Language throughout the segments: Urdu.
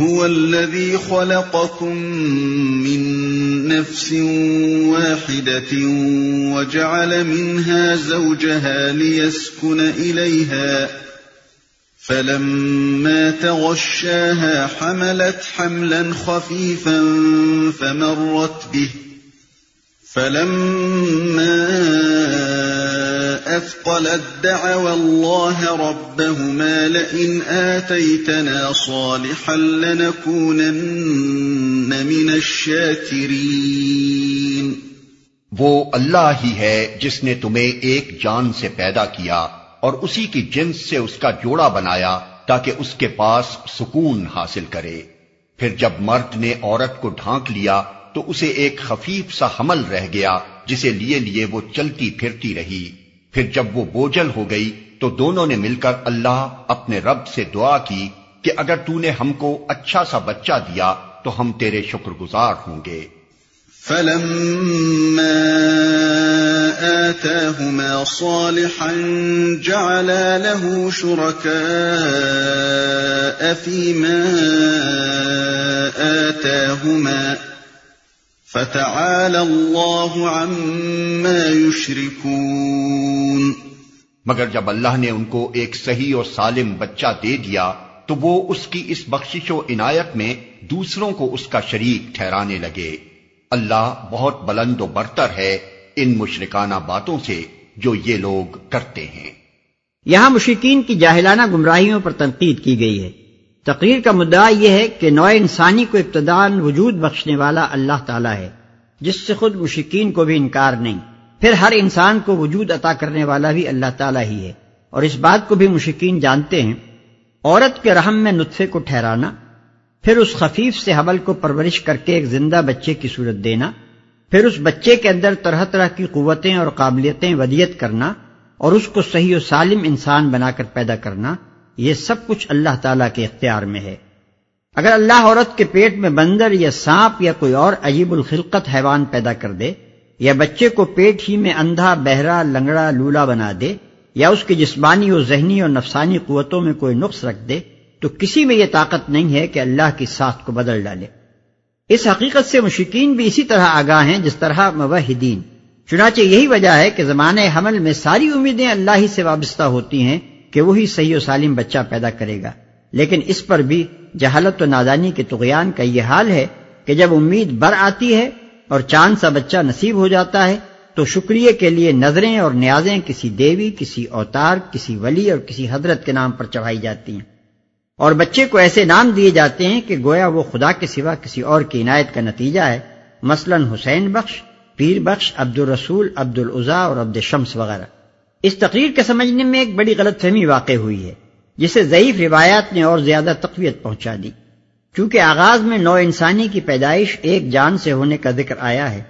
هو الذي خلقكم من نفس واحدة وجعل منها زوجها ليسكن إليها فلما تغشاها حملت حملا خفيفا فمرت به فلما أثقلت دعوى الله ربهما لئن آتيتنا صالحا لنكونن من الشاكرين. وہ اللہ ہی ہے جس نے تمہیں ایک جان سے پیدا کیا اور اسی کی جنس سے اس کا جوڑا بنایا تاکہ اس کے پاس سکون حاصل کرے۔ پھر جب مرد نے عورت کو ڈھانک لیا تو اسے ایک خفیف سا حمل رہ گیا جسے لیے لیے وہ چلتی پھرتی رہی۔ پھر جب وہ بوجھل ہو گئی تو دونوں نے مل کر اللہ اپنے رب سے دعا کی کہ اگر تو نے ہم کو اچھا سا بچہ دیا تو ہم تیرے شکر گزار ہوں گے۔ فلما آتاهما صالحا جعلا له شركاء فيما آتاهما فتعالى الله عما يشركون. مگر جب اللہ نے ان کو ایک صحیح اور سالم بچہ دے دیا تو وہ اس کی اس بخشش و عنایت میں دوسروں کو اس کا شریک ٹھہرانے لگے۔ اللہ بہت بلند و برتر ہے ان مشرکانہ باتوں سے جو یہ لوگ کرتے ہیں۔ یہاں مشرقین کی جاہلانہ گمراہیوں پر تنقید کی گئی ہے۔ تقریر کا مدعا یہ ہے کہ نوع انسانی کو ابتدان وجود بخشنے والا اللہ تعالیٰ ہے، جس سے خود مشکین کو بھی انکار نہیں۔ پھر ہر انسان کو وجود عطا کرنے والا بھی اللہ تعالیٰ ہی ہے۔ اور اس بات کو بھی مشکین جانتے ہیں۔ عورت کے رحم میں نطفے کو ٹھہرانا، پھر اس خفیف سے حمل کو پرورش کر کے ایک زندہ بچے کی صورت دینا، پھر اس بچے کے اندر طرح طرح کی قوتیں اور قابلیتیں ودیت کرنا، اور اس کو صحیح و سالم انسان بنا کر پیدا کرنا۔ یہ سب کچھ اللہ تعالیٰ کے اختیار میں ہے۔ اگر اللہ عورت کے پیٹ میں بندر یا سانپ یا کوئی اور عجیب الخلقت حیوان پیدا کر دے، یا بچے کو پیٹ ہی میں اندھا، بہرا، لنگڑا، لولا بنا دے، یا اس کی جسمانی اور ذہنی اور نفسانی قوتوں میں کوئی نقص رکھ دے، تو کسی میں یہ طاقت نہیں ہے کہ اللہ کی ساخت کو بدل ڈالے۔ اس حقیقت سے مشکین بھی اسی طرح آگاہ ہیں جس طرح موحدین۔ چنانچہ یہی وجہ ہے کہ زمانۂ حمل میں ساری امیدیں اللہ ہی سے وابستہ ہوتی ہیں کہ وہی صحیح و سالم بچہ پیدا کرے گا۔ لیکن اس پر بھی جہالت و نادانی کے تغیان کا یہ حال ہے کہ جب امید بر آتی ہے اور چاند سا بچہ نصیب ہو جاتا ہے، تو شکریہ کے لیے نظریں اور نیازیں کسی دیوی، کسی اوتار، کسی ولی اور کسی حضرت کے نام پر چڑھائی جاتی ہیں۔ اور بچے کو ایسے نام دیے جاتے ہیں کہ گویا وہ خدا کے سوا کسی اور کی عنایت کا نتیجہ ہے۔ مثلا حسین بخش، پیر بخش عبد الرسول عبد العزا اور عبد شمس وغیرہ۔ اس تقریر کے سمجھنے میں ایک بڑی غلط فہمی واقع ہوئی ہے، جسے ضعیف روایات نے اور زیادہ تقویت پہنچا دی۔ چونکہ آغاز میں نو انسانی کی پیدائش ایک جان سے ہونے کا ذکر آیا ہے،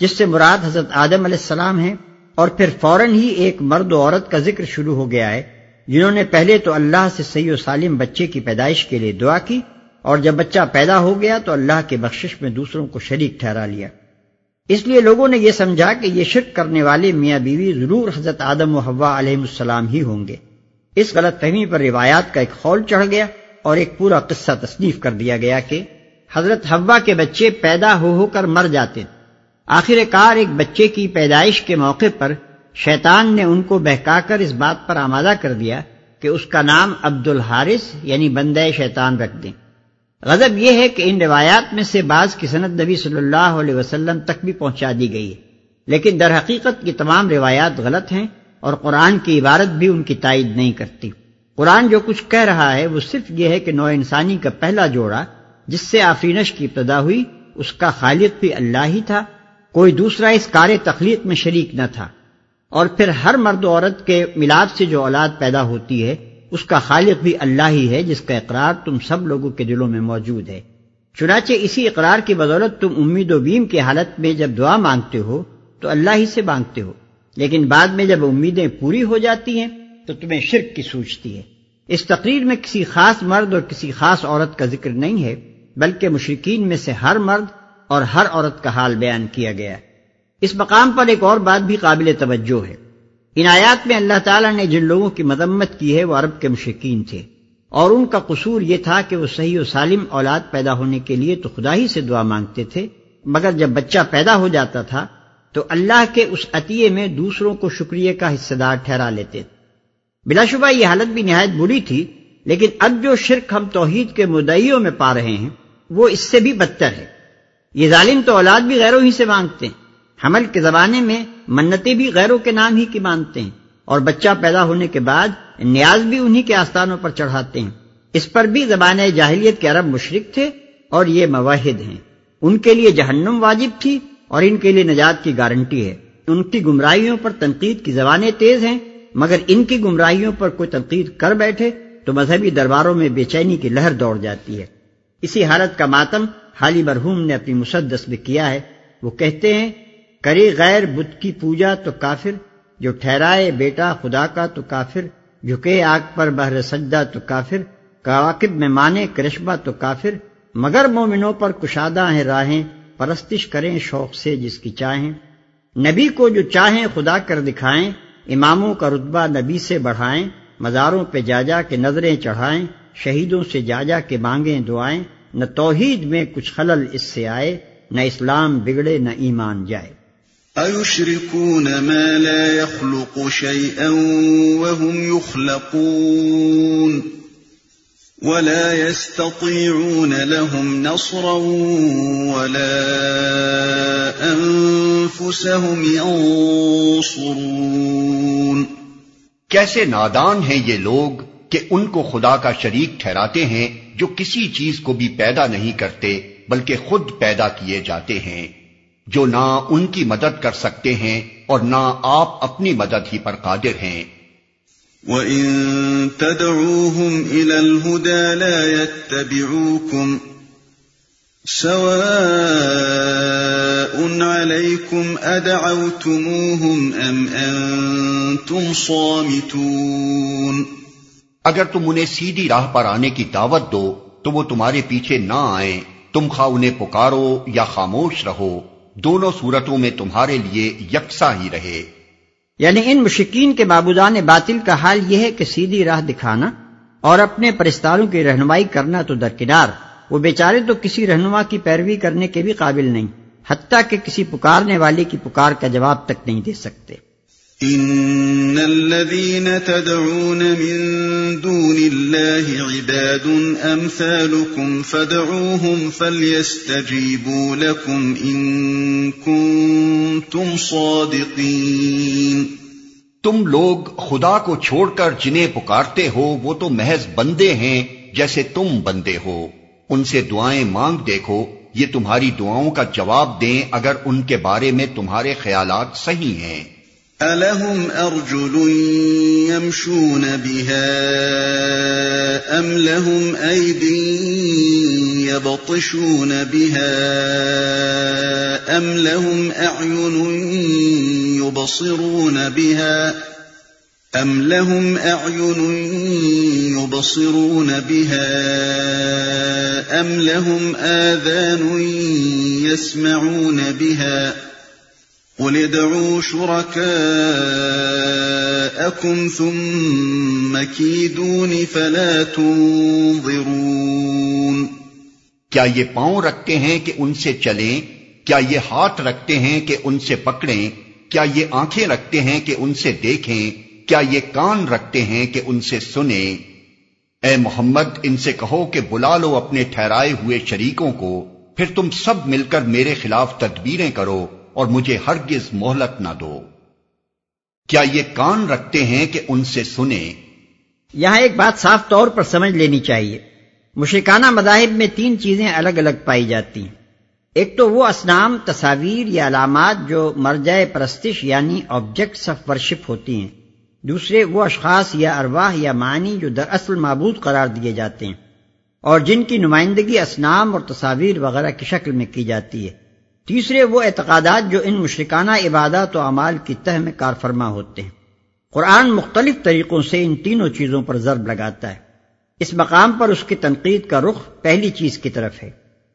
جس سے مراد حضرت آدم علیہ السلام ہے اور پھر فوراً ہی ایک مرد و عورت کا ذکر شروع ہو گیا ہے، جنہوں نے پہلے تو اللہ سے صحیح و سالم بچے کی پیدائش کے لیے دعا کی، اور جب بچہ پیدا ہو گیا تو اللہ کے بخشش میں دوسروں کو شریک ٹھہرا لیا۔ اس لیے لوگوں نے یہ سمجھا کہ یہ شرک کرنے والے میاں بیوی ضرور حضرت آدم و حوا علیہ السلام ہی ہوں گے۔ اس غلط فہمی پر روایات کا ایک خول چڑھ گیا اور ایک پورا قصہ تصنیف کر دیا گیا کہ حضرت حوا کے بچے پیدا ہو ہو کر مر جاتے آخر کار ایک بچے کی پیدائش کے موقع پر شیطان نے ان کو بہکا کر اس بات پر آمادہ کر دیا کہ اس کا نام عبد الحارث یعنی بندہ شیطان رکھ دیں۔ غضب یہ ہے کہ ان روایات میں سے بعض کی صنعت نبی صلی اللہ علیہ وسلم تک بھی پہنچا دی گئی ہے۔ لیکن در حقیقت کی تمام روایات غلط ہیں اور قرآن کی عبارت بھی ان کی تائید نہیں کرتی۔ قرآن جو کچھ کہہ رہا ہے وہ صرف یہ ہے کہ نو انسانی کا پہلا جوڑا جس سے آفرینش کی ابتدا ہوئی، اس کا خالق بھی اللہ ہی تھا، کوئی دوسرا اس کار تخلیق میں شریک نہ تھا۔ اور پھر ہر مرد و عورت کے ملاپ سے جو اولاد پیدا ہوتی ہے اس کا خالق بھی اللہ ہی ہے جس کا اقرار تم سب لوگوں کے دلوں میں موجود ہے۔ چنانچہ اسی اقرار کی بدولت تم امید و بیم کی حالت میں جب دعا مانگتے ہو تو اللہ ہی سے مانگتے ہو۔ لیکن بعد میں جب امیدیں پوری ہو جاتی ہیں تو تمہیں شرک کی سوچتی ہے۔ اس تقریر میں کسی خاص مرد اور کسی خاص عورت کا ذکر نہیں ہے، بلکہ مشرقین میں سے ہر مرد اور ہر عورت کا حال بیان کیا گیا۔ اس مقام پر ایک اور بات بھی قابل توجہ ہے۔ ان آیات میں اللہ تعالیٰ نے جن لوگوں کی مذمت کی ہے وہ عرب کے مشرقین تھے اور ان کا قصور یہ تھا کہ وہ صحیح و سالم اولاد پیدا ہونے کے لیے تو خدا ہی سے دعا مانگتے تھے، مگر جب بچہ پیدا ہو جاتا تھا تو اللہ کے اس عطیے میں دوسروں کو شکریہ کا حصہ دار ٹھہرا لیتے تھے۔ بلا شبہ یہ حالت بھی نہایت بری تھی، لیکن اب جو شرک ہم توحید کے مدعیوں میں پا رہے ہیں، وہ اس سے بھی بدتر ہے۔ یہ ظالم تو اولاد بھی غیروں ہی سے مانگتے ہیں۔ حمل کے زمانے میں منتیں بھی غیروں کے نام ہی کی مانتے ہیں اور بچہ پیدا ہونے کے بعد نیاز بھی انہی کے آستانوں پر چڑھاتے ہیں۔ اس پر بھی زبان جاہلیت کے عرب مشرق تھے اور یہ مواحد ہیں۔ ان کے لیے جہنم واجب تھی اور ان کے لیے نجات کی گارنٹی ہے۔ ان کی گمراہیوں پر تنقید کی زبانیں تیز ہیں، مگر ان کی گمراہیوں پر کوئی تنقید کر بیٹھے تو مذہبی درباروں میں بے چینی کی لہر دوڑ جاتی ہے۔ اسی حالت کا ماتم حالی مرحوم نے اپنی مسدس میں کیا ہے۔ وہ کہتے ہیں کرے غیر بدھ کی پوجا تو کافر، جو ٹھہرائے بیٹا خدا کا تو کافر، جھکے آگ پر بہر سجدہ تو کافر کواقب میں مانے کرشبہ تو کافر، مگر مومنوں پر کشادہ ہیں راہیں، پرستش کریں شوق سے جس کی چاہیں۔ نبی کو جو چاہیں خدا کر دکھائیں، اماموں کا رتبہ نبی سے بڑھائیں، مزاروں پہ جا جا کے نظریں چڑھائیں، شہیدوں سے جا جا کے مانگیں دعائیں، نہ توحید میں کچھ خلل اس سے آئے، نہ اسلام بگڑے، نہ ایمان جائے۔ أَيُشْرِكُونَ مَا لَا يَخْلُقُ شَيْئًا وَهُمْ يُخْلَقُونَ وَلَا يَسْتَطِيعُونَ لَهُمْ نَصْرًا وَلَا أَنفُسَهُمْ يَنصُرُونَ کیسے نادان ہیں یہ لوگ کہ ان کو خدا کا شریک ٹھہراتے ہیں جو کسی چیز کو بھی پیدا نہیں کرتے بلکہ خود پیدا کیے جاتے ہیں؟ جو نہ ان کی مدد کر سکتے ہیں اور نہ آپ اپنی مدد ہی پر قادر ہیں۔ وَإِن تَدْعُوهُمْ إِلَى الْهُدَى لَا يَتَّبِعُوكُمْ سَوَاءٌ عَلَيْكُمْ أَدْعَوْتُمُوهُمْ أَمْ أَنْتُمْ صَامِتُونَ۔ اگر تم انہیں سیدھی راہ پر آنے کی دعوت دو تو وہ تمہارے پیچھے نہ آئیں۔ تم خواہ انہیں پکارو یا خاموش رہو۔ دونوں صورتوں میں تمہارے لیے یکساں ہی رہے۔ یعنی ان مشکین کے معبودان باطل کا حال یہ ہے کہ سیدھی راہ دکھانا اور اپنے پرستاروں کی رہنمائی کرنا تو درکنار، وہ بیچارے تو کسی رہنما کی پیروی کرنے کے بھی قابل نہیں، حتیٰ کہ کسی پکارنے والے کی پکار کا جواب تک نہیں دے سکتے۔ ان الذين تدعون من دون الله عباد امثالكم فدعوهم فليستجيبوا لكم ان كنتم صادقين تم لوگ خدا کو چھوڑ کر جنہیں پکارتے ہو وہ تو محض بندے ہیں جیسے تم بندے ہو۔ ان سے دعائیں مانگ دیکھو، یہ تمہاری دعاؤں کا جواب دیں اگر ان کے بارے میں تمہارے خیالات صحیح ہیں۔ أَلَهُمْ أَرْجُلٌ يَمْشُونَ بِهَا أَمْ لَهُمْ أَيْدٍ يَبْطِشُونَ بِهَا أَمْ لَهُمْ أَعْيُنٌ يُبْصِرُونَ بِهَا أَمْ لَهُمْ أَعْيُنٌ يُبْصِرُونَ بِهَا أَمْ لَهُمْ آذَانٌ يَسْمَعُونَ بِهَا قل ادعوا شركاءكم ثم كيدون فلا تنظرون کیا یہ پاؤں رکھتے ہیں کہ ان سے چلیں؟ کیا یہ ہاتھ رکھتے ہیں کہ ان سے پکڑیں؟ کیا یہ آنکھیں رکھتے ہیں کہ ان سے دیکھیں؟ کیا یہ کان رکھتے ہیں کہ ان سے سنیں؟ اے محمد، ان سے کہو کہ بلا لو اپنے ٹھہرائے ہوئے شریکوں کو، پھر تم سب مل کر میرے خلاف تدبیریں کرو۔ اور مجھے ہرگز مہلت نہ دو۔ کیا یہ کان رکھتے ہیں کہ ان سے سنیں؟ یہاں ایک بات صاف طور پر سمجھ لینی چاہیے۔ مشرکانہ مذاہب میں تین چیزیں الگ الگ پائی جاتی ہیں۔ ایک تو وہ اسنام تصاویر یا علامات جو مرجع پرستش یعنی آبجیکٹس آف ورشپ ہوتی ہیں۔ دوسرے وہ اشخاص یا ارواح یا معنی جو دراصل معبود قرار دیے جاتے ہیں۔ اور جن کی نمائندگی اسنام اور تصاویر وغیرہ کی شکل میں کی جاتی ہے۔ تیسرے وہ اعتقادات جو ان مشرکانہ عبادات و اعمال کی تہ میں کار فرما ہوتے ہیں۔ قرآن مختلف طریقوں سے ان تینوں چیزوں پر ضرب لگاتا ہے۔ اس مقام پر اس کی تنقید کا رخ پہلی چیز کی طرف ہے۔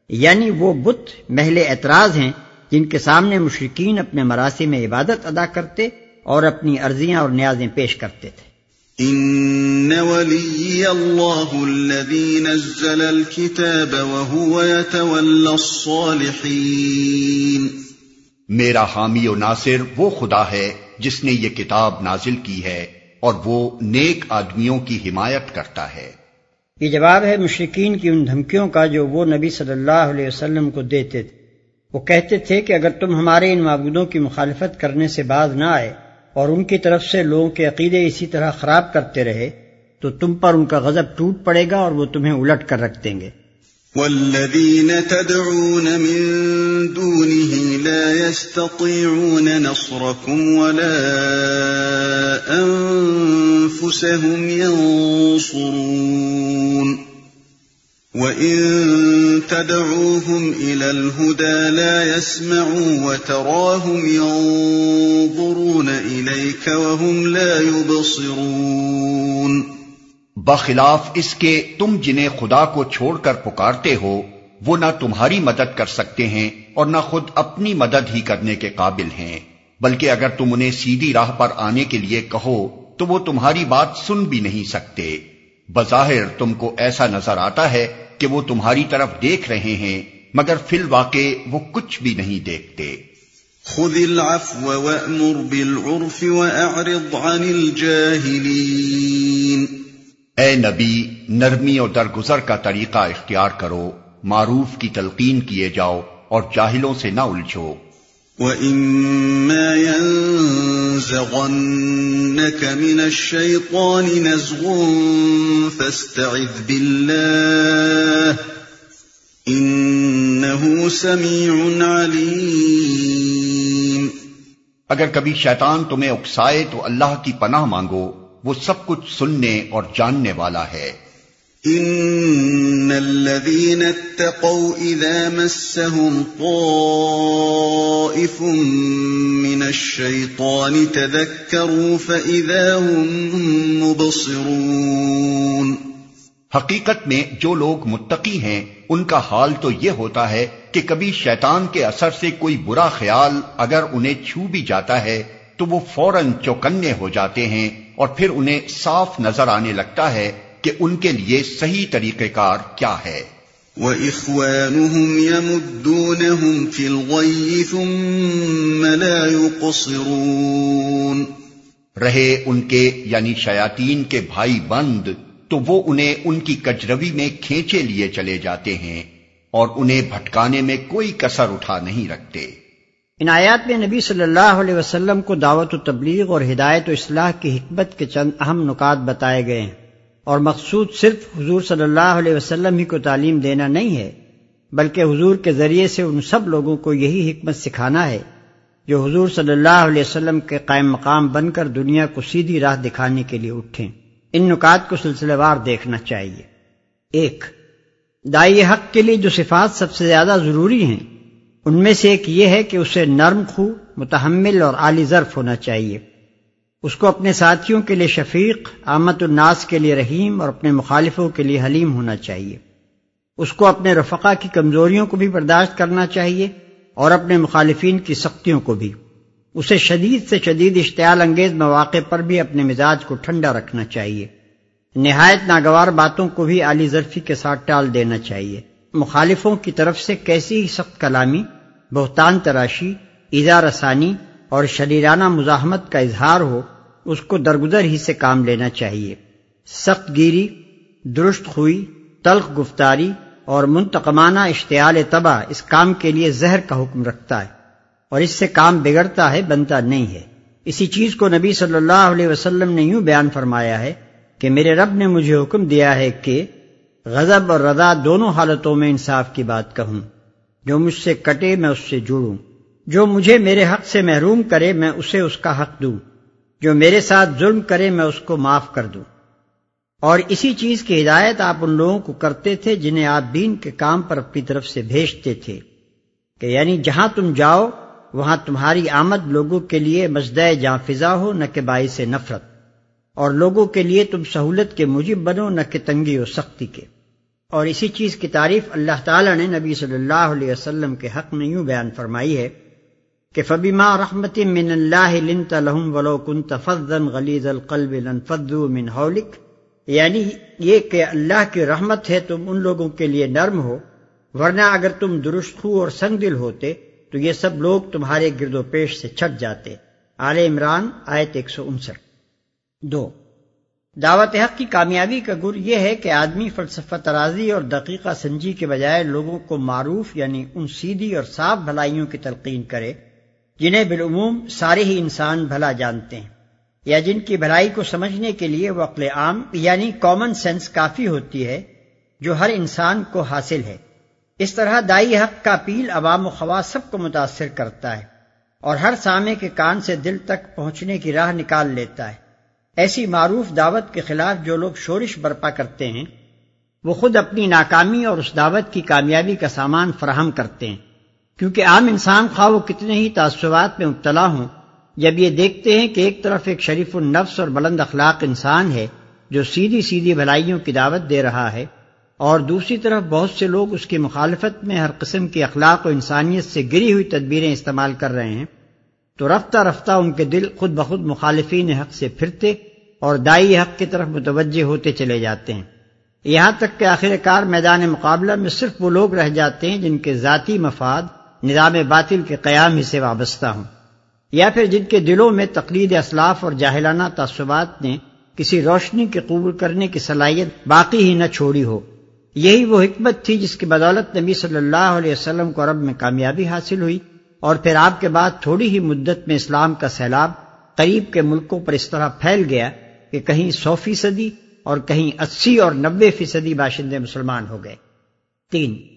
یعنی وہ بت محل اعتراض ہیں جن کے سامنے مشرقین اپنے مراسم میں عبادت ادا کرتے اور اپنی عرضیاں اور نیازیں پیش کرتے تھے۔ ان ولی اللہ الذي نزل الكتاب وهو يتولى الصالحین میرا حامی و ناصر وہ خدا ہے جس نے یہ کتاب نازل کی ہے اور وہ نیک آدمیوں کی حمایت کرتا ہے۔ یہ جواب ہے مشرقین کی ان دھمکیوں کا جو وہ نبی صلی اللہ علیہ وسلم کو دیتے تھے۔ وہ کہتے تھے کہ اگر تم ہمارے ان معبودوں کی مخالفت کرنے سے باز نہ آئے اور ان کی طرف سے لوگوں کے عقیدے اسی طرح خراب کرتے رہے، تو تم پر ان کا غضب ٹوٹ پڑے گا اور وہ تمہیں الٹ کر رکھ دیں گے۔ والذين تدعون من دونه لا يستطيعون نصركم ولا أنفسهم ينصرون وَإِن تَدْعُوهُمْ إِلَى الْهُدَى لَا يَسْمَعُوا وَتَرَاهُمْ يَنظُرُونَ إِلَيْكَ وَهُمْ لَا يُبْصِرُونَ بخلاف اس کے تم جنہیں خدا کو چھوڑ کر پکارتے ہو، وہ نہ تمہاری مدد کر سکتے ہیں اور نہ خود اپنی مدد ہی کرنے کے قابل ہیں۔ بلکہ اگر تم انہیں سیدھی راہ پر آنے کے لیے کہو، تو وہ تمہاری بات سن بھی نہیں سکتے۔ بظاہر تم کو ایسا نظر آتا ہے کہ وہ تمہاری طرف دیکھ رہے ہیں مگر فی الواقع وہ کچھ بھی نہیں دیکھتے۔ خذ العفو وأمر بالعرف وأعرض عن الجاهلين۔ اے نبی نرمی اور درگزر کا طریقہ اختیار کرو معروف کی تلقین کیے جاؤ اور جاہلوں سے نہ الجھو۔ وَإِمَّا يَنزَغَنَّكَ مِنَ الشَّيْطَانِ نَزْغٌ فَاسْتَعِذْ بِاللَّهِ إِنَّهُ سَمِيعٌ عَلِيمٌ اگر کبھی شیطان تمہیں اکسائے تو اللہ کی پناہ مانگو، وہ سب کچھ سننے اور جاننے والا ہے۔ ان الذين اتقوا اذا مسهم طائف من الشيطان تذكروا فاذا هم مبصرون حقیقت میں جو لوگ متقی ہیں، ان کا حال تو یہ ہوتا ہے کہ کبھی شیطان کے اثر سے کوئی برا خیال اگر انہیں چھو بھی جاتا ہے، تو وہ فوراً چوکنے ہو جاتے ہیں اور پھر انہیں صاف نظر آنے لگتا ہے کہ ان کے لیے صحیح طریقہ کار کیا ہے۔ وَإِخْوَانُهُمْ يَمُدُّونَهُمْ فِي الْغَيِّ ثُمَّ لَا يُقْصِرُونَ۔ رہے ان کے یعنی شیاطین کے بھائی بند تو وہ انہیں ان کی کجروی میں کھینچے لیے چلے جاتے ہیں اور انہیں بھٹکانے میں کوئی کسر اٹھا نہیں رکھتے۔ ان آیات میں نبی صلی اللہ علیہ وسلم کو دعوت و تبلیغ اور ہدایت و اصلاح کی حکمت کے چند اہم نکات بتائے گئے ہیں۔ اور مقصود صرف حضور صلی اللہ علیہ وسلم ہی کو تعلیم دینا نہیں ہے، بلکہ حضور کے ذریعے سے ان سب لوگوں کو یہی حکمت سکھانا ہے جو حضور صلی اللہ علیہ وسلم کے قائم مقام بن کر دنیا کو سیدھی راہ دکھانے کے لیے اٹھیں۔ ان نکات کو سلسلہ وار دیکھنا چاہیے۔ ایک، دائی حق کے لیے جو صفات سب سے زیادہ ضروری ہیں، ان میں سے ایک یہ ہے کہ اسے نرم خو، متحمل اور عالی ظرف ہونا چاہیے۔ اس کو اپنے ساتھیوں کے لیے شفیق، آمد الناس کے لیے رحیم اور اپنے مخالفوں کے لیے حلیم ہونا چاہیے۔ اس کو اپنے رفقا کی کمزوریوں کو بھی برداشت کرنا چاہیے اور اپنے مخالفین کی سختیوں کو بھی۔ اسے شدید سے شدید اشتعال انگیز مواقع پر بھی اپنے مزاج کو ٹھنڈا رکھنا چاہیے۔ نہایت ناگوار باتوں کو بھی عالی ظرفی کے ساتھ ٹال دینا چاہیے۔ مخالفوں کی طرف سے کیسی ہی سخت کلامی، بہتان تراشی ایزا رسانی اور شریرانہ مزاحمت کا اظہار ہو اس کو درگزر ہی سے کام لینا چاہیے۔ سخت گیری، درست خوئی، تلخ گفتاری اور منتقمانہ اشتعال تباہ اس کام کے لیے زہر کا حکم رکھتا ہے اور اس سے کام بگڑتا ہے، بنتا نہیں ہے۔ اسی چیز کو نبی صلی اللہ علیہ وسلم نے یوں بیان فرمایا ہے کہ میرے رب نے مجھے حکم دیا ہے کہ غضب اور رضا دونوں حالتوں میں انصاف کی بات کہوں۔ جو مجھ سے کٹے میں اس سے جڑوں جو مجھے میرے حق سے محروم کرے میں اسے اس کا حق دوں۔ جو میرے ساتھ ظلم کرے میں اس کو معاف کر دوں۔ اور اسی چیز کی ہدایت آپ ان لوگوں کو کرتے تھے جنہیں آپ دین کے کام پر اپنی طرف سے بھیجتے تھے۔ کہ یعنی جہاں تم جاؤ، وہاں تمہاری آمد لوگوں کے لیے مزدہ جاں فضا ہو، نہ کہ باعث نفرت۔ اور لوگوں کے لیے تم سہولت کے مجب بنو، نہ کہ تنگی و سختی کے۔ اور اسی چیز کی تعریف اللہ تعالی نے نبی صلی اللہ علیہ وسلم کے حق میں یوں بیان فرمائی ہے۔ کہ فبیما رحمت من اللہ لنت لہم ولو کنت فضن غلیظ القلب لنفضوا من حولک۔ یعنی یہ کہ اللہ کی رحمت ہے، تم ان لوگوں کے لیے نرم ہو، ورنہ اگر تم درست خو اور سنگ دل ہوتے تو یہ سب لوگ تمہارے گرد و پیش سے چھٹ جاتے۔ آل عمران، آیت ایک سو انسٹھ۔ دو، دعوت حق کی کامیابی کا گر یہ ہے کہ آدمی فلسفہ ترازی اور دقیقہ سنجی کے بجائے لوگوں کو معروف یعنی ان سیدھی اور صاف بھلائیوں کی تلقین کرے۔ جنہیں بالعموم سارے ہی انسان بھلا جانتے ہیں، یا جن کی بھلائی کو سمجھنے کے لیے وہ عقل عام یعنی کامن سینس کافی ہوتی ہے، جو ہر انسان کو حاصل ہے۔ اس طرح دائی حق کا پیل عوام و خواص سب کو متاثر کرتا ہے اور ہر سامے کے کان سے دل تک پہنچنے کی راہ نکال لیتا ہے۔ ایسی معروف دعوت کے خلاف جو لوگ شورش برپا کرتے ہیں، وہ خود اپنی ناکامی اور اس دعوت کی کامیابی کا سامان فراہم کرتے ہیں۔ کیونکہ عام انسان خواہ وہ کتنے ہی تعصبات میں مبتلا ہوں، جب یہ دیکھتے ہیں کہ ایک طرف ایک شریف النفس اور بلند اخلاق انسان ہے جو سیدھی سیدھی بھلائیوں کی دعوت دے رہا ہے، اور دوسری طرف بہت سے لوگ اس کی مخالفت میں ہر قسم کی اخلاق و انسانیت سے گری ہوئی تدبیریں استعمال کر رہے ہیں، تو رفتہ رفتہ ان کے دل خود بخود مخالفین حق سے پھرتے اور دائی حق کی طرف متوجہ ہوتے چلے جاتے ہیں۔ یہاں تک کہ آخر کار میدان مقابلہ میں صرف وہ لوگ رہ جاتے ہیں جن کے ذاتی مفاد نظام باطل کے قیام ہی سے وابستہ ہوں۔ یا پھر جن کے دلوں میں تقلید اسلاف اور جاہلانہ تعصبات نے کسی روشنی کے قبول کرنے کی صلاحیت باقی ہی نہ چھوڑی ہو، یہی وہ حکمت تھی جس کی بدولت نبی صلی اللہ علیہ وسلم کو عرب میں کامیابی حاصل ہوئی اور پھر آپ کے بعد تھوڑی ہی مدت میں اسلام کا سیلاب قریب کے ملکوں پر اس طرح پھیل گیا کہ کہیں سو فیصدی اور کہیں اسی اور نبے فیصدی باشندے مسلمان ہو گئے۔ تین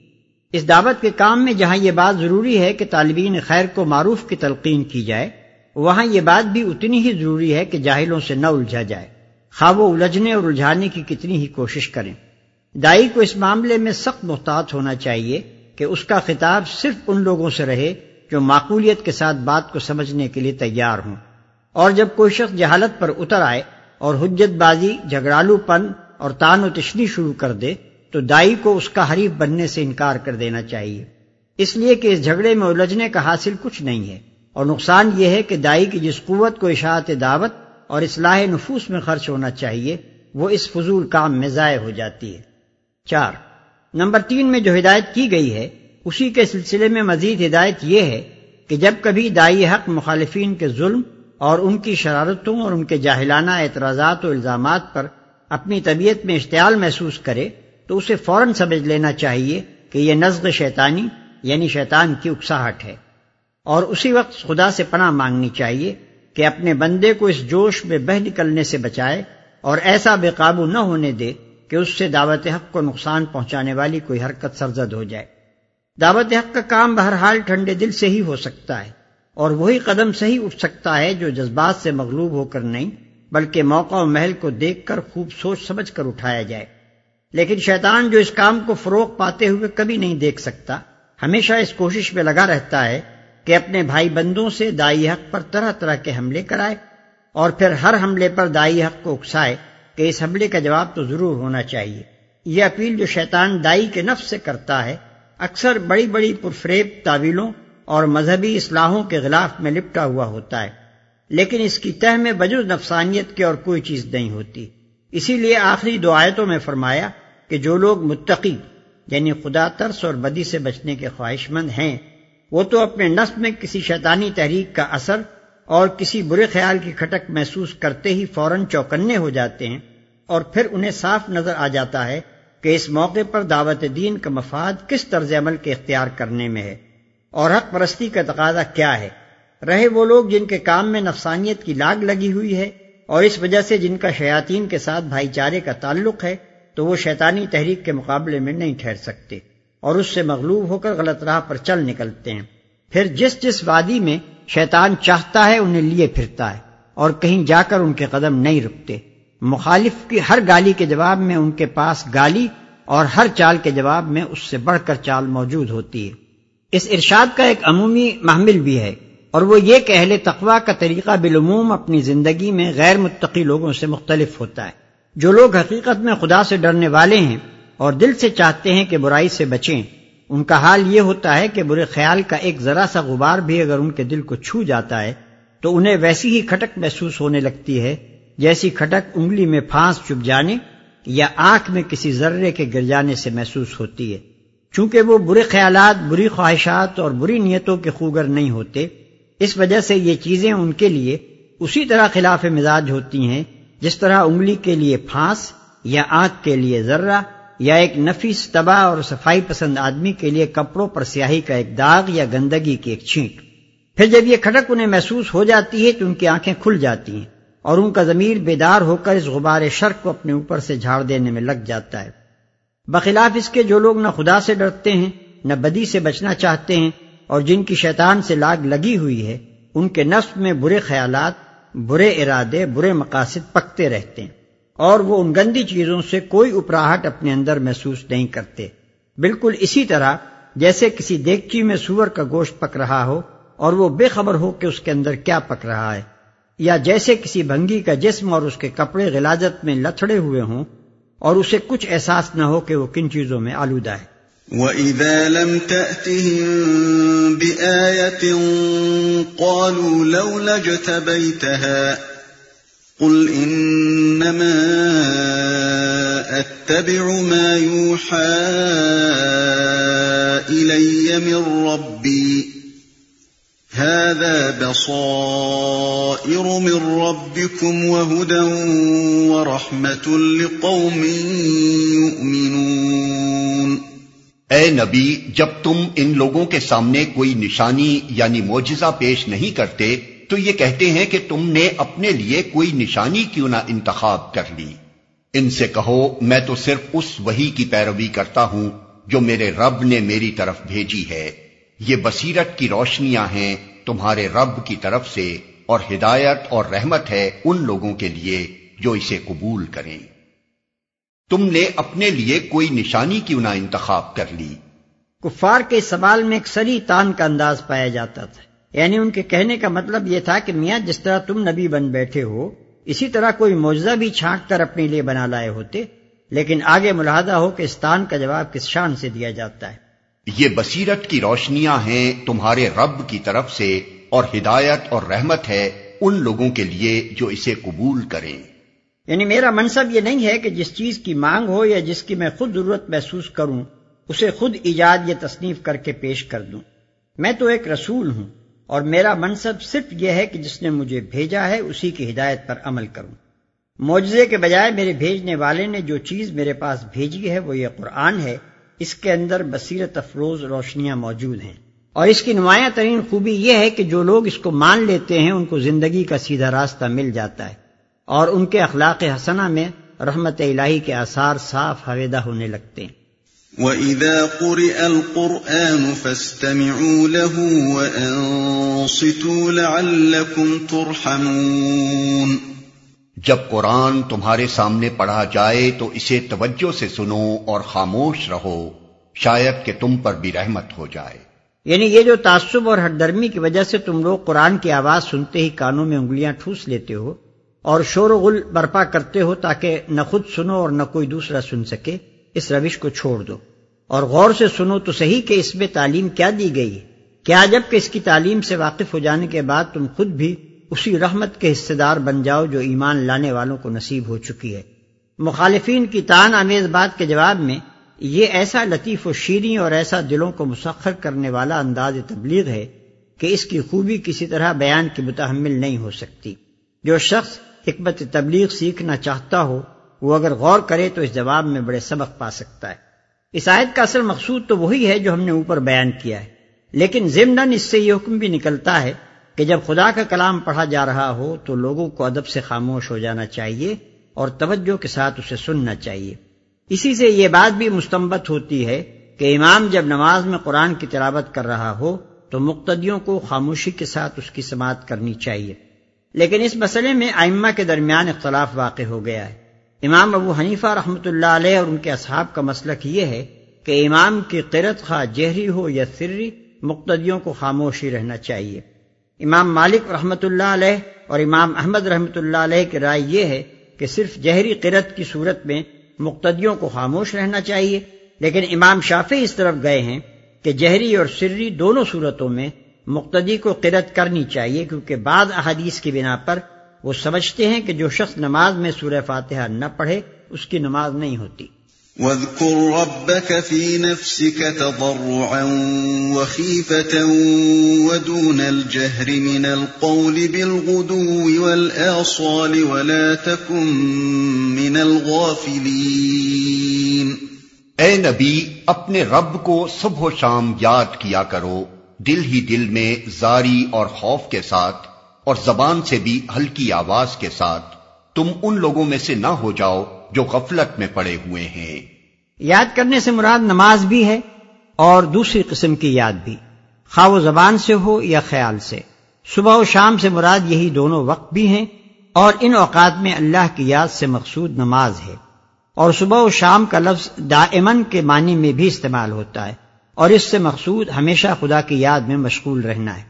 اس دعوت کے کام میں جہاں یہ بات ضروری ہے کہ طالبین خیر کو معروف کی تلقین کی جائے، وہاں یہ بات بھی اتنی ہی ضروری ہے کہ جاہلوں سے نہ الجھا جائے۔ خواہ وہ الجھنے اور الجھانے کی کتنی ہی کوشش کریں۔ دائی کو اس معاملے میں سخت محتاط ہونا چاہیے کہ اس کا خطاب صرف ان لوگوں سے رہے جو معقولیت کے ساتھ بات کو سمجھنے کے لیے تیار ہوں۔ اور جب کوئی شخص جہالت پر اتر آئے اور حجت بازی، جھگڑالو پن اور تان و تشنی شروع کر دے تو دائی کو اس کا حریف بننے سے انکار کر دینا چاہیے۔ اس لیے کہ اس جھگڑے میں الجھنے کا حاصل کچھ نہیں ہے۔ اور نقصان یہ ہے کہ دائی کی جس قوت کو اشاعت دعوت اور اصلاح نفوس میں خرچ ہونا چاہیے، وہ اس فضول کام میں ضائع ہو جاتی ہے۔ چار، نمبر تین میں جو ہدایت کی گئی ہے، اسی کے سلسلے میں مزید ہدایت یہ ہے کہ جب کبھی دائی حق مخالفین کے ظلم اور ان کی شرارتوں اور ان کے جاہلانہ اعتراضات و الزامات پر اپنی طبیعت میں اشتعال محسوس کرے تو اسے فوراً سمجھ لینا چاہیے کہ یہ نزد شیطانی یعنی شیطان کی اکساہٹ ہے۔ اور اسی وقت خدا سے پناہ مانگنی چاہیے کہ اپنے بندے کو اس جوش میں بہ نکلنے سے بچائے اور ایسا بے قابو نہ ہونے دے کہ اس سے دعوت حق کو نقصان پہنچانے والی کوئی حرکت سرزد ہو جائے۔ دعوت حق کا کام بہرحال ٹھنڈے دل سے ہی ہو سکتا ہے اور وہی قدم صحیح اٹھ سکتا ہے جو جذبات سے مغلوب ہو کر نہیں، بلکہ موقع و محل کو دیکھ کر خوب سوچ سمجھ کر اٹھایا جائے۔ لیکن شیطان جو اس کام کو فروغ پاتے ہوئے کبھی نہیں دیکھ سکتا، ہمیشہ اس کوشش میں لگا رہتا ہے کہ اپنے بھائی بندوں سے دائی حق پر طرح طرح کے حملے کرائے اور پھر ہر حملے پر دائی حق کو اکسائے کہ اس حملے کا جواب تو ضرور ہونا چاہیے۔ یہ اپیل جو شیطان دائی کے نفس سے کرتا ہے، اکثر بڑی بڑی پرفریب تعویلوں اور مذہبی اصلاحوں کے غلاف میں لپٹا ہوا ہوتا ہے۔ لیکن اس کی تہ میں بجز نفسانیت کی اور کوئی چیز نہیں ہوتی۔ اسی لیے آخری دو آیتوں میں فرمایا کہ جو لوگ متقی یعنی خدا ترس اور بدی سے بچنے کے خواہش مند ہیں، وہ تو اپنے نصب میں کسی شیطانی تحریک کا اثر اور کسی برے خیال کی کھٹک محسوس کرتے ہی فوراً چوکنے ہو جاتے ہیں اور پھر انہیں صاف نظر آ جاتا ہے کہ اس موقع پر دعوت دین کا مفاد کس طرز عمل کے اختیار کرنے میں ہے اور حق پرستی کا تقاضا کیا ہے۔ رہے وہ لوگ جن کے کام میں نفسانیت کی لاگ لگی ہوئی ہے اور اس وجہ سے جن کا شیاطین کے ساتھ بھائی چارے کا تعلق ہے تو وہ شیطانی تحریک کے مقابلے میں نہیں ٹھہر سکتے اور اس سے مغلوب ہو کر غلط راہ پر چل نکلتے ہیں۔ پھر جس جس وادی میں شیطان چاہتا ہے انہیں لیے پھرتا ہے اور کہیں جا کر ان کے قدم نہیں رکتے۔ مخالف کی ہر گالی کے جواب میں ان کے پاس گالی اور ہر چال کے جواب میں اس سے بڑھ کر چال موجود ہوتی ہے۔ اس ارشاد کا ایک عمومی محمل بھی ہے اور وہ یہ کہ اہل تقوا کا طریقہ بالعموم اپنی زندگی میں غیر متقی لوگوں سے مختلف ہوتا ہے۔ جو لوگ حقیقت میں خدا سے ڈرنے والے ہیں اور دل سے چاہتے ہیں کہ برائی سے بچیں، ان کا حال یہ ہوتا ہے کہ برے خیال کا ایک ذرا سا غبار بھی اگر ان کے دل کو چھو جاتا ہے، تو انہیں ویسی ہی کھٹک محسوس ہونے لگتی ہے، جیسی کھٹک انگلی میں پھانس چپ جانے یا آنکھ میں کسی ذرے کے گر جانے سے محسوس ہوتی ہے۔ چونکہ وہ برے خیالات، بری خواہشات اور بری نیتوں کے خوگر نہیں ہوتے، اس وجہ سے یہ چیزیں ان کے لیے اسی طرح خلاف مزاج ہوتی ہیں جس طرح انگلی کے لیے پھانس یا آنکھ کے لیے ذرہ یا ایک نفیس تباہ اور صفائی پسند آدمی کے لیے کپڑوں پر سیاہی کا ایک داغ یا گندگی کی ایک چھینٹ پھر جب یہ کھٹک انہیں محسوس ہو جاتی ہے تو ان کی آنکھیں کھل جاتی ہیں اور ان کا ضمیر بیدار ہو کر اس غبار شرک کو اپنے اوپر سے جھاڑ دینے میں لگ جاتا ہے۔ بخلاف اس کے جو لوگ نہ خدا سے ڈرتے ہیں، نہ بدی سے بچنا چاہتے ہیں اور جن کی شیطان سے لاگ لگی ہوئی ہے، ان کے نفس میں برے خیالات برے ارادے، برے مقاصد پکتے رہتے ہیں اور وہ ان گندی چیزوں سے کوئی اپراہٹ اپنے اندر محسوس نہیں کرتے۔ بالکل اسی طرح جیسے کسی دیگچی میں سور کا گوشت پک رہا ہو اور وہ بے خبر ہو کہ اس کے اندر کیا پک رہا ہے، یا جیسے کسی بھنگی کا جسم اور اس کے کپڑے غلازت میں لتھڑے ہوئے ہوں اور اسے کچھ احساس نہ ہو کہ وہ کن چیزوں میں آلودہ ہے۔ وَإِذَا لَمْ تَأْتِهِمْ بِآيَةٍ قَالُوا لَوْلَا اجْتَبَيْتَهَا قل انما اتبع ما يوحى الي من ربي هذا بصائر من ربكم وهدى ورحمه لقوم يؤمنون اے نبی، جب تم ان لوگوں کے سامنے کوئی نشانی یعنی معجزہ پیش نہیں کرتے، تو یہ کہتے ہیں کہ تم نے اپنے لیے کوئی نشانی کیوں نہ انتخاب کر لی۔ ان سے کہو، میں تو صرف اس وہی کی پیروی کرتا ہوں جو میرے رب نے میری طرف بھیجی ہے۔ یہ بصیرت کی روشنیاں ہیں تمہارے رب کی طرف سے اور ہدایت اور رحمت ہے ان لوگوں کے لیے جو اسے قبول کریں۔ تم نے اپنے لیے کوئی نشانی کیوں نہ انتخاب کر لی؟ کفار کے سوال میں ایک سری تان کا انداز پایا جاتا تھا۔ یعنی ان کے کہنے کا مطلب یہ تھا کہ میاں جس طرح تم نبی بن بیٹھے ہو اسی طرح کوئی معجزہ بھی چھانٹ کر اپنے لیے بنا لائے ہوتے لیکن آگے ملاحدہ ہو کہ استان کا جواب کس شان سے دیا جاتا ہے۔ یہ بصیرت کی روشنیاں ہیں تمہارے رب کی طرف سے اور ہدایت اور رحمت ہے ان لوگوں کے لیے جو اسے قبول کریں۔ یعنی میرا منصب یہ نہیں ہے کہ جس چیز کی مانگ ہو یا جس کی میں خود ضرورت محسوس کروں، اسے خود ایجاد یا تصنیف کر کے پیش کر دوں۔ میں تو ایک رسول ہوں اور میرا منصب صرف یہ ہے کہ جس نے مجھے بھیجا ہے، اسی کی ہدایت پر عمل کروں۔ معجزے کے بجائے میرے بھیجنے والے نے جو چیز میرے پاس بھیجی ہے، وہ یہ قرآن ہے۔ اس کے اندر بصیرت افروز روشنیاں موجود ہیں۔ اور اس کی نمایاں ترین خوبی یہ ہے کہ جو لوگ اس کو مان لیتے ہیں، ان کو زندگی کا سیدھا راستہ مل جاتا ہے۔ اور ان کے اخلاق حسنہ میں رحمت الہی کے آثار صاف حویدہ ہونے لگتے ہیں۔ وَإِذَا قُرِئَ الْقُرْآنُ فَاسْتَمِعُوا لَهُ وَأَنصِتُوا لَعَلَّكُمْ تُرْحَمُونَ۔ جب قرآن تمہارے سامنے پڑھا جائے تو اسے توجہ سے سنو اور خاموش رہو شاید کہ تم پر بھی رحمت ہو جائے۔ یعنی یہ جو تعصب اور ہر درمی کی وجہ سے تم لوگ قرآن کی آواز سنتے ہی کانوں میں انگلیاں ٹھوس لیتے ہو اور شور و غل برپا کرتے ہو تاکہ نہ خود سنو اور نہ کوئی دوسرا سن سکے، اس روش کو چھوڑ دو۔ اور غور سے سنو تو صحیح کہ اس میں تعلیم کیا دی گئی۔ کیا جبکہ اس کی تعلیم سے واقف ہو جانے کے بعد تم خود بھی اسی رحمت کے حصے دار بن جاؤ جو ایمان لانے والوں کو نصیب ہو چکی ہے۔ مخالفین کی تان آمیز بات کے جواب میں، یہ ایسا لطیف و شیریں اور ایسا دلوں کو مسخر کرنے والا انداز تبلیغ ہے کہ اس کی خوبی کسی طرح بیان کی متحمل نہیں ہو سکتی۔ جو شخص حکمت تبلیغ سیکھنا چاہتا ہو، وہ اگر غور کرے تو اس جواب میں بڑے سبق پا سکتا ہے۔ اس آیت کا اصل مقصود تو وہی ہے جو ہم نے اوپر بیان کیا ہے۔ لیکن ضمن اس سے یہ حکم بھی نکلتا ہے کہ جب خدا کا کلام پڑھا جا رہا ہو تو لوگوں کو ادب سے خاموش ہو جانا چاہیے اور توجہ کے ساتھ اسے سننا چاہیے۔ اسی سے یہ بات بھی مستمت ہوتی ہے کہ امام جب نماز میں قرآن کی تلاوت کر رہا ہو تو مقتدیوں کو خاموشی کے ساتھ اس کی سماعت کرنی چاہیے۔ لیکن اس مسئلے میں آئمہ کے درمیان اختلاف واقع ہو گیا ہے۔ امام ابو حنیفہ رحمۃ اللہ علیہ اور ان کے اصحاب کا مسلک یہ ہے کہ امام کی قرت خواہ جہری ہو یا سری، مقتدیوں کو خاموشی رہنا چاہیے۔ امام مالک رحمۃ اللہ علیہ اور امام احمد رحمۃ اللہ علیہ کی رائے یہ ہے کہ صرف جہری قرت کی صورت میں مقتدیوں کو خاموش رہنا چاہیے۔ لیکن امام شافی اس طرف گئے ہیں کہ جہری اور سری دونوں صورتوں میں مقتدی کو قرت کرنی چاہیے کیونکہ بعض احادیث کی بنا پر وہ سمجھتے ہیں کہ جو شخص نماز میں سورہ فاتحہ نہ پڑھے اس کی نماز نہیں ہوتی۔ وَاذْكُرْ رَبَّكَ فِي نَفْسِكَ تَضَرُّعًا وَخِيفَةً وَدُونَ الْجَهْرِ مِنَ الْقَوْلِ بِالْغُدُوِّ وَالْآصَالِ وَلَا تَكُن مِّنَ الْغَافِلِينَ اے نبی اپنے رب کو صبح و شام یاد کیا کرو۔ دل ہی دل میں زاری اور خوف کے ساتھ اور زبان سے بھی ہلکی آواز کے ساتھ۔ تم ان لوگوں میں سے نہ ہو جاؤ جو غفلت میں پڑے ہوئے ہیں۔ یاد کرنے سے مراد نماز بھی ہے اور دوسری قسم کی یاد بھی۔ خواہ و زبان سے ہو یا خیال سے۔ صبح و شام سے مراد یہی دونوں وقت بھی ہیں اور ان اوقات میں اللہ کی یاد سے مقصود نماز ہے۔ اور صبح و شام کا لفظ دائمن کے معنی میں بھی استعمال ہوتا ہے۔ اور اس سے مقصود ہمیشہ خدا کی یاد میں مشغول رہنا ہے۔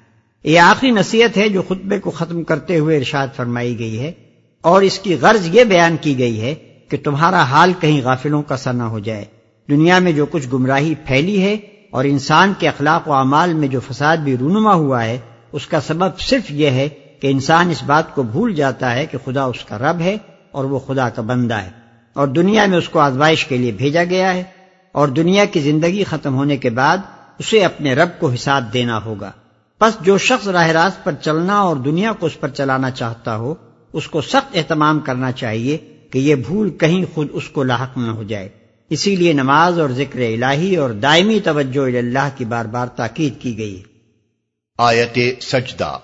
یہ آخری نصیحت ہے جو خطبے کو ختم کرتے ہوئے ارشاد فرمائی گئی ہے اور اس کی غرض یہ بیان کی گئی ہے کہ تمہارا حال کہیں غافلوں کا سا نہ ہو جائے۔ دنیا میں جو کچھ گمراہی پھیلی ہے اور انسان کے اخلاق و اعمال میں جو فساد بھی رونما ہوا ہے، اس کا سبب صرف یہ ہے کہ انسان اس بات کو بھول جاتا ہے کہ خدا اس کا رب ہے اور وہ خدا کا بندہ ہے۔ اور دنیا میں اس کو آزمائش کے لیے بھیجا گیا ہے۔ اور دنیا کی زندگی ختم ہونے کے بعد اسے اپنے رب کو حساب دینا ہوگا۔ بس جو شخص راہ راست پر چلنا اور دنیا کو اس پر چلانا چاہتا ہو، اس کو سخت اہتمام کرنا چاہیے کہ یہ بھول کہیں خود اس کو لاحق نہ ہو جائے۔ اسی لیے نماز اور ذکر الہی اور دائمی توجہ اللہ کی بار بار تاکید کی گئی۔ آیت سجدہ۔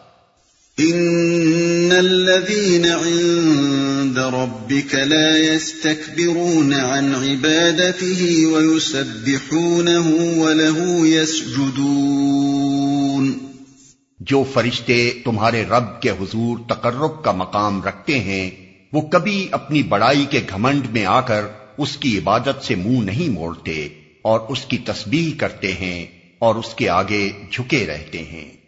ان الذين عند ربك لا يستكبرون عن عبادته ويسبحونه وله يسجدون جو فرشتے تمہارے رب کے حضور تقرب کا مقام رکھتے ہیں، وہ کبھی اپنی بڑائی کے گھمنڈ میں آ کر اس کی عبادت سے منہ نہیں موڑتے اور اس کی تسبیح کرتے ہیں اور اس کے آگے جھکے رہتے ہیں۔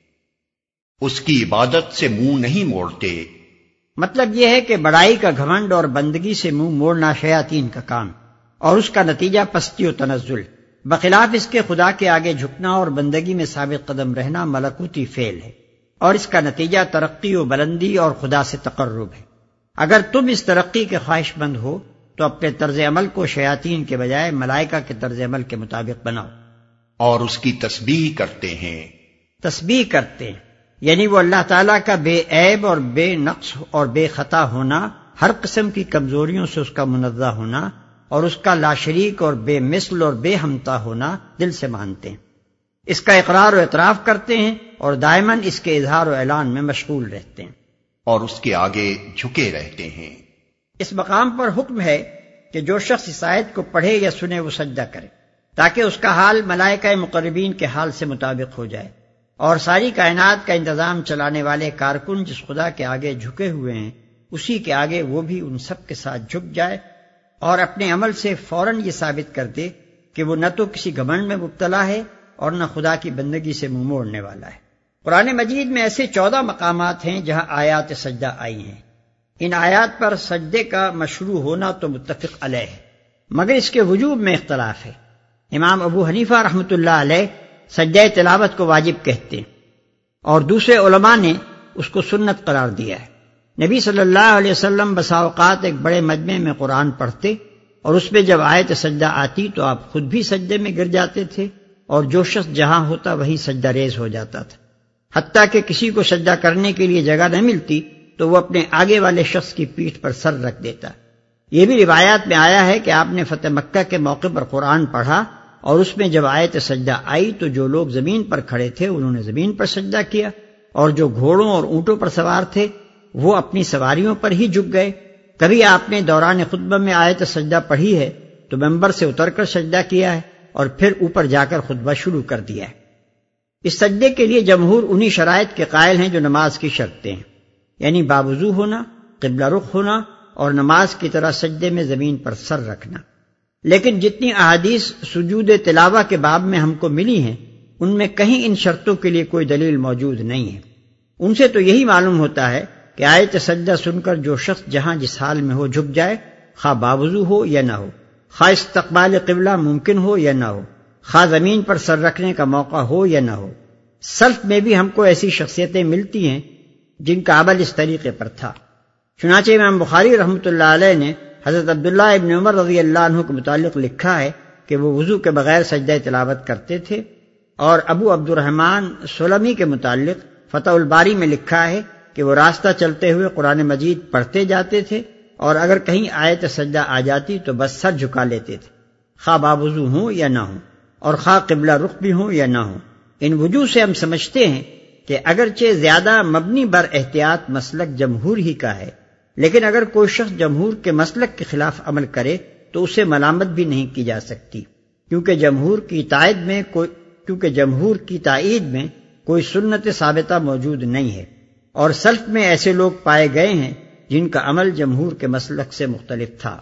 اس کی عبادت سے منہ نہیں موڑتے۔ مطلب یہ ہے کہ بڑائی کا گھمنڈ اور بندگی سے منہ موڑنا شیاطین کا کام اور اس کا نتیجہ پستی و تنزل۔ بخلاف اس کے خدا کے آگے جھکنا اور بندگی میں ثابت قدم رہنا ملکوتی فیل ہے اور اس کا نتیجہ ترقی و بلندی اور خدا سے تقرب ہے۔ اگر تم اس ترقی کے خواہش مند ہو تو اپنے طرز عمل کو شیاطین کے بجائے ملائکہ کے طرز عمل کے مطابق بناؤ۔ اور اس کی تسبیح کرتے ہیں۔ تسبیح کرتے ہیں۔ یعنی وہ اللہ تعالیٰ کا بے عیب اور بے نقص اور بے خطا ہونا ہر قسم کی کمزوریوں سے اس کا منزہ ہونا اور اس کا لاشریک اور بے مثل اور بے ہمتا ہونا دل سے مانتے ہیں۔ اس کا اقرار و اعتراف کرتے ہیں اور دائمن اس کے اظہار و اعلان میں مشغول رہتے ہیں۔ اور اس کے آگے جھکے رہتے ہیں۔ اس مقام پر حکم ہے کہ جو شخص اس آیت کو پڑھے یا سنے وہ سجدہ کرے تاکہ اس کا حال ملائکہ مقربین کے حال سے مطابق ہو جائے۔ اور ساری کائنات کا انتظام چلانے والے کارکن جس خدا کے آگے جھکے ہوئے ہیں، اسی کے آگے وہ بھی ان سب کے ساتھ جھک جائے اور اپنے عمل سے فوراً یہ ثابت کر دے کہ وہ نہ تو کسی گمنڈ میں مبتلا ہے اور نہ خدا کی بندگی سے منہ موڑنے والا ہے۔ قرآن مجید میں ایسے چودہ مقامات ہیں جہاں آیات سجدہ آئی ہیں۔ ان آیات پر سجدے کا مشروع ہونا تو متفق علیہ ہے، مگر اس کے وجوب میں اختلاف ہے۔ امام ابو حنیفہ رحمۃ اللہ علیہ سجدہ تلاوت کو واجب کہتے ہیں۔ اور دوسرے علماء نے اس کو سنت قرار دیا ہے۔ نبی صلی اللہ علیہ وسلم بسا اوقات ایک بڑے مجمع میں قرآن پڑھتے اور اس میں جب آیت سجدہ آتی تو آپ خود بھی سجدے میں گر جاتے تھے اور جو شخص جہاں ہوتا وہی سجدہ ریز ہو جاتا تھا۔ حتیٰ کہ کسی کو سجدہ کرنے کے لیے جگہ نہ ملتی تو وہ اپنے آگے والے شخص کی پیٹھ پر سر رکھ دیتا۔ یہ بھی روایات میں آیا ہے کہ آپ نے فتح مکہ کے موقع پر قرآن پڑھا اور اس میں جب آیت سجدہ آئی تو جو لوگ زمین پر کھڑے تھے انہوں نے زمین پر سجدہ کیا اور جو گھوڑوں اور اونٹوں پر سوار تھے وہ اپنی سواریوں پر ہی جھک گئے۔ کبھی آپ نے دوران خطبہ میں آیت سجدہ پڑھی ہے تو ممبر سے اتر کر سجدہ کیا ہے اور پھر اوپر جا کر خطبہ شروع کر دیا ہے۔ اس سجدے کے لیے جمہور انہی شرائط کے قائل ہیں جو نماز کی شرطیں ہیں۔ یعنی بابوزو ہونا، قبلہ رخ ہونا اور نماز کی طرح سجدے میں زمین پر سر رکھنا۔ لیکن جتنی احادیث سجود تلاوہ کے باب میں ہم کو ملی ہیں، ان میں کہیں ان شرطوں کے لیے کوئی دلیل موجود نہیں ہے۔ ان سے تو یہی معلوم ہوتا ہے کہ آیت سجدہ سن کر جو شخص جہاں جس حال میں ہو جھک جائے، خواہ باوضو ہو یا نہ ہو، خواہ استقبال قبلہ ممکن ہو یا نہ ہو، خواہ زمین پر سر رکھنے کا موقع ہو یا نہ ہو۔ سلف میں بھی ہم کو ایسی شخصیتیں ملتی ہیں جن کا عمل اس طریقے پر تھا۔ چنانچہ امام بخاری رحمۃ اللہ علیہ نے حضرت عبداللہ ابن عمر رضی اللہ عنہ کے متعلق لکھا ہے کہ وہ وضو کے بغیر سجدہ تلاوت کرتے تھے اور ابو عبد الرحمان سلمی کے متعلق فتح الباری میں لکھا ہے کہ وہ راستہ چلتے ہوئے قرآن مجید پڑھتے جاتے تھے اور اگر کہیں آیت سجدہ آ جاتی تو بس سر جھکا لیتے تھے۔ خواہ بابوزو ہوں یا نہ ہوں اور خواہ قبلہ رخ بھی ہوں یا نہ ہوں۔ ان وجوہ سے ہم سمجھتے ہیں کہ اگرچہ زیادہ مبنی بر احتیاط مسلک جمہور ہی کا ہے۔ لیکن اگر کوئی شخص جمہور کے مسلک کے خلاف عمل کرے تو اسے ملامت بھی نہیں کی جا سکتی۔ کیونکہ جمہور کی تائید میں کوئی کیونکہ جمہور کی تائید میں کوئی سنت ثابتہ موجود نہیں ہے۔ اور سلف میں ایسے لوگ پائے گئے ہیں جن کا عمل جمہور کے مسلک سے مختلف تھا۔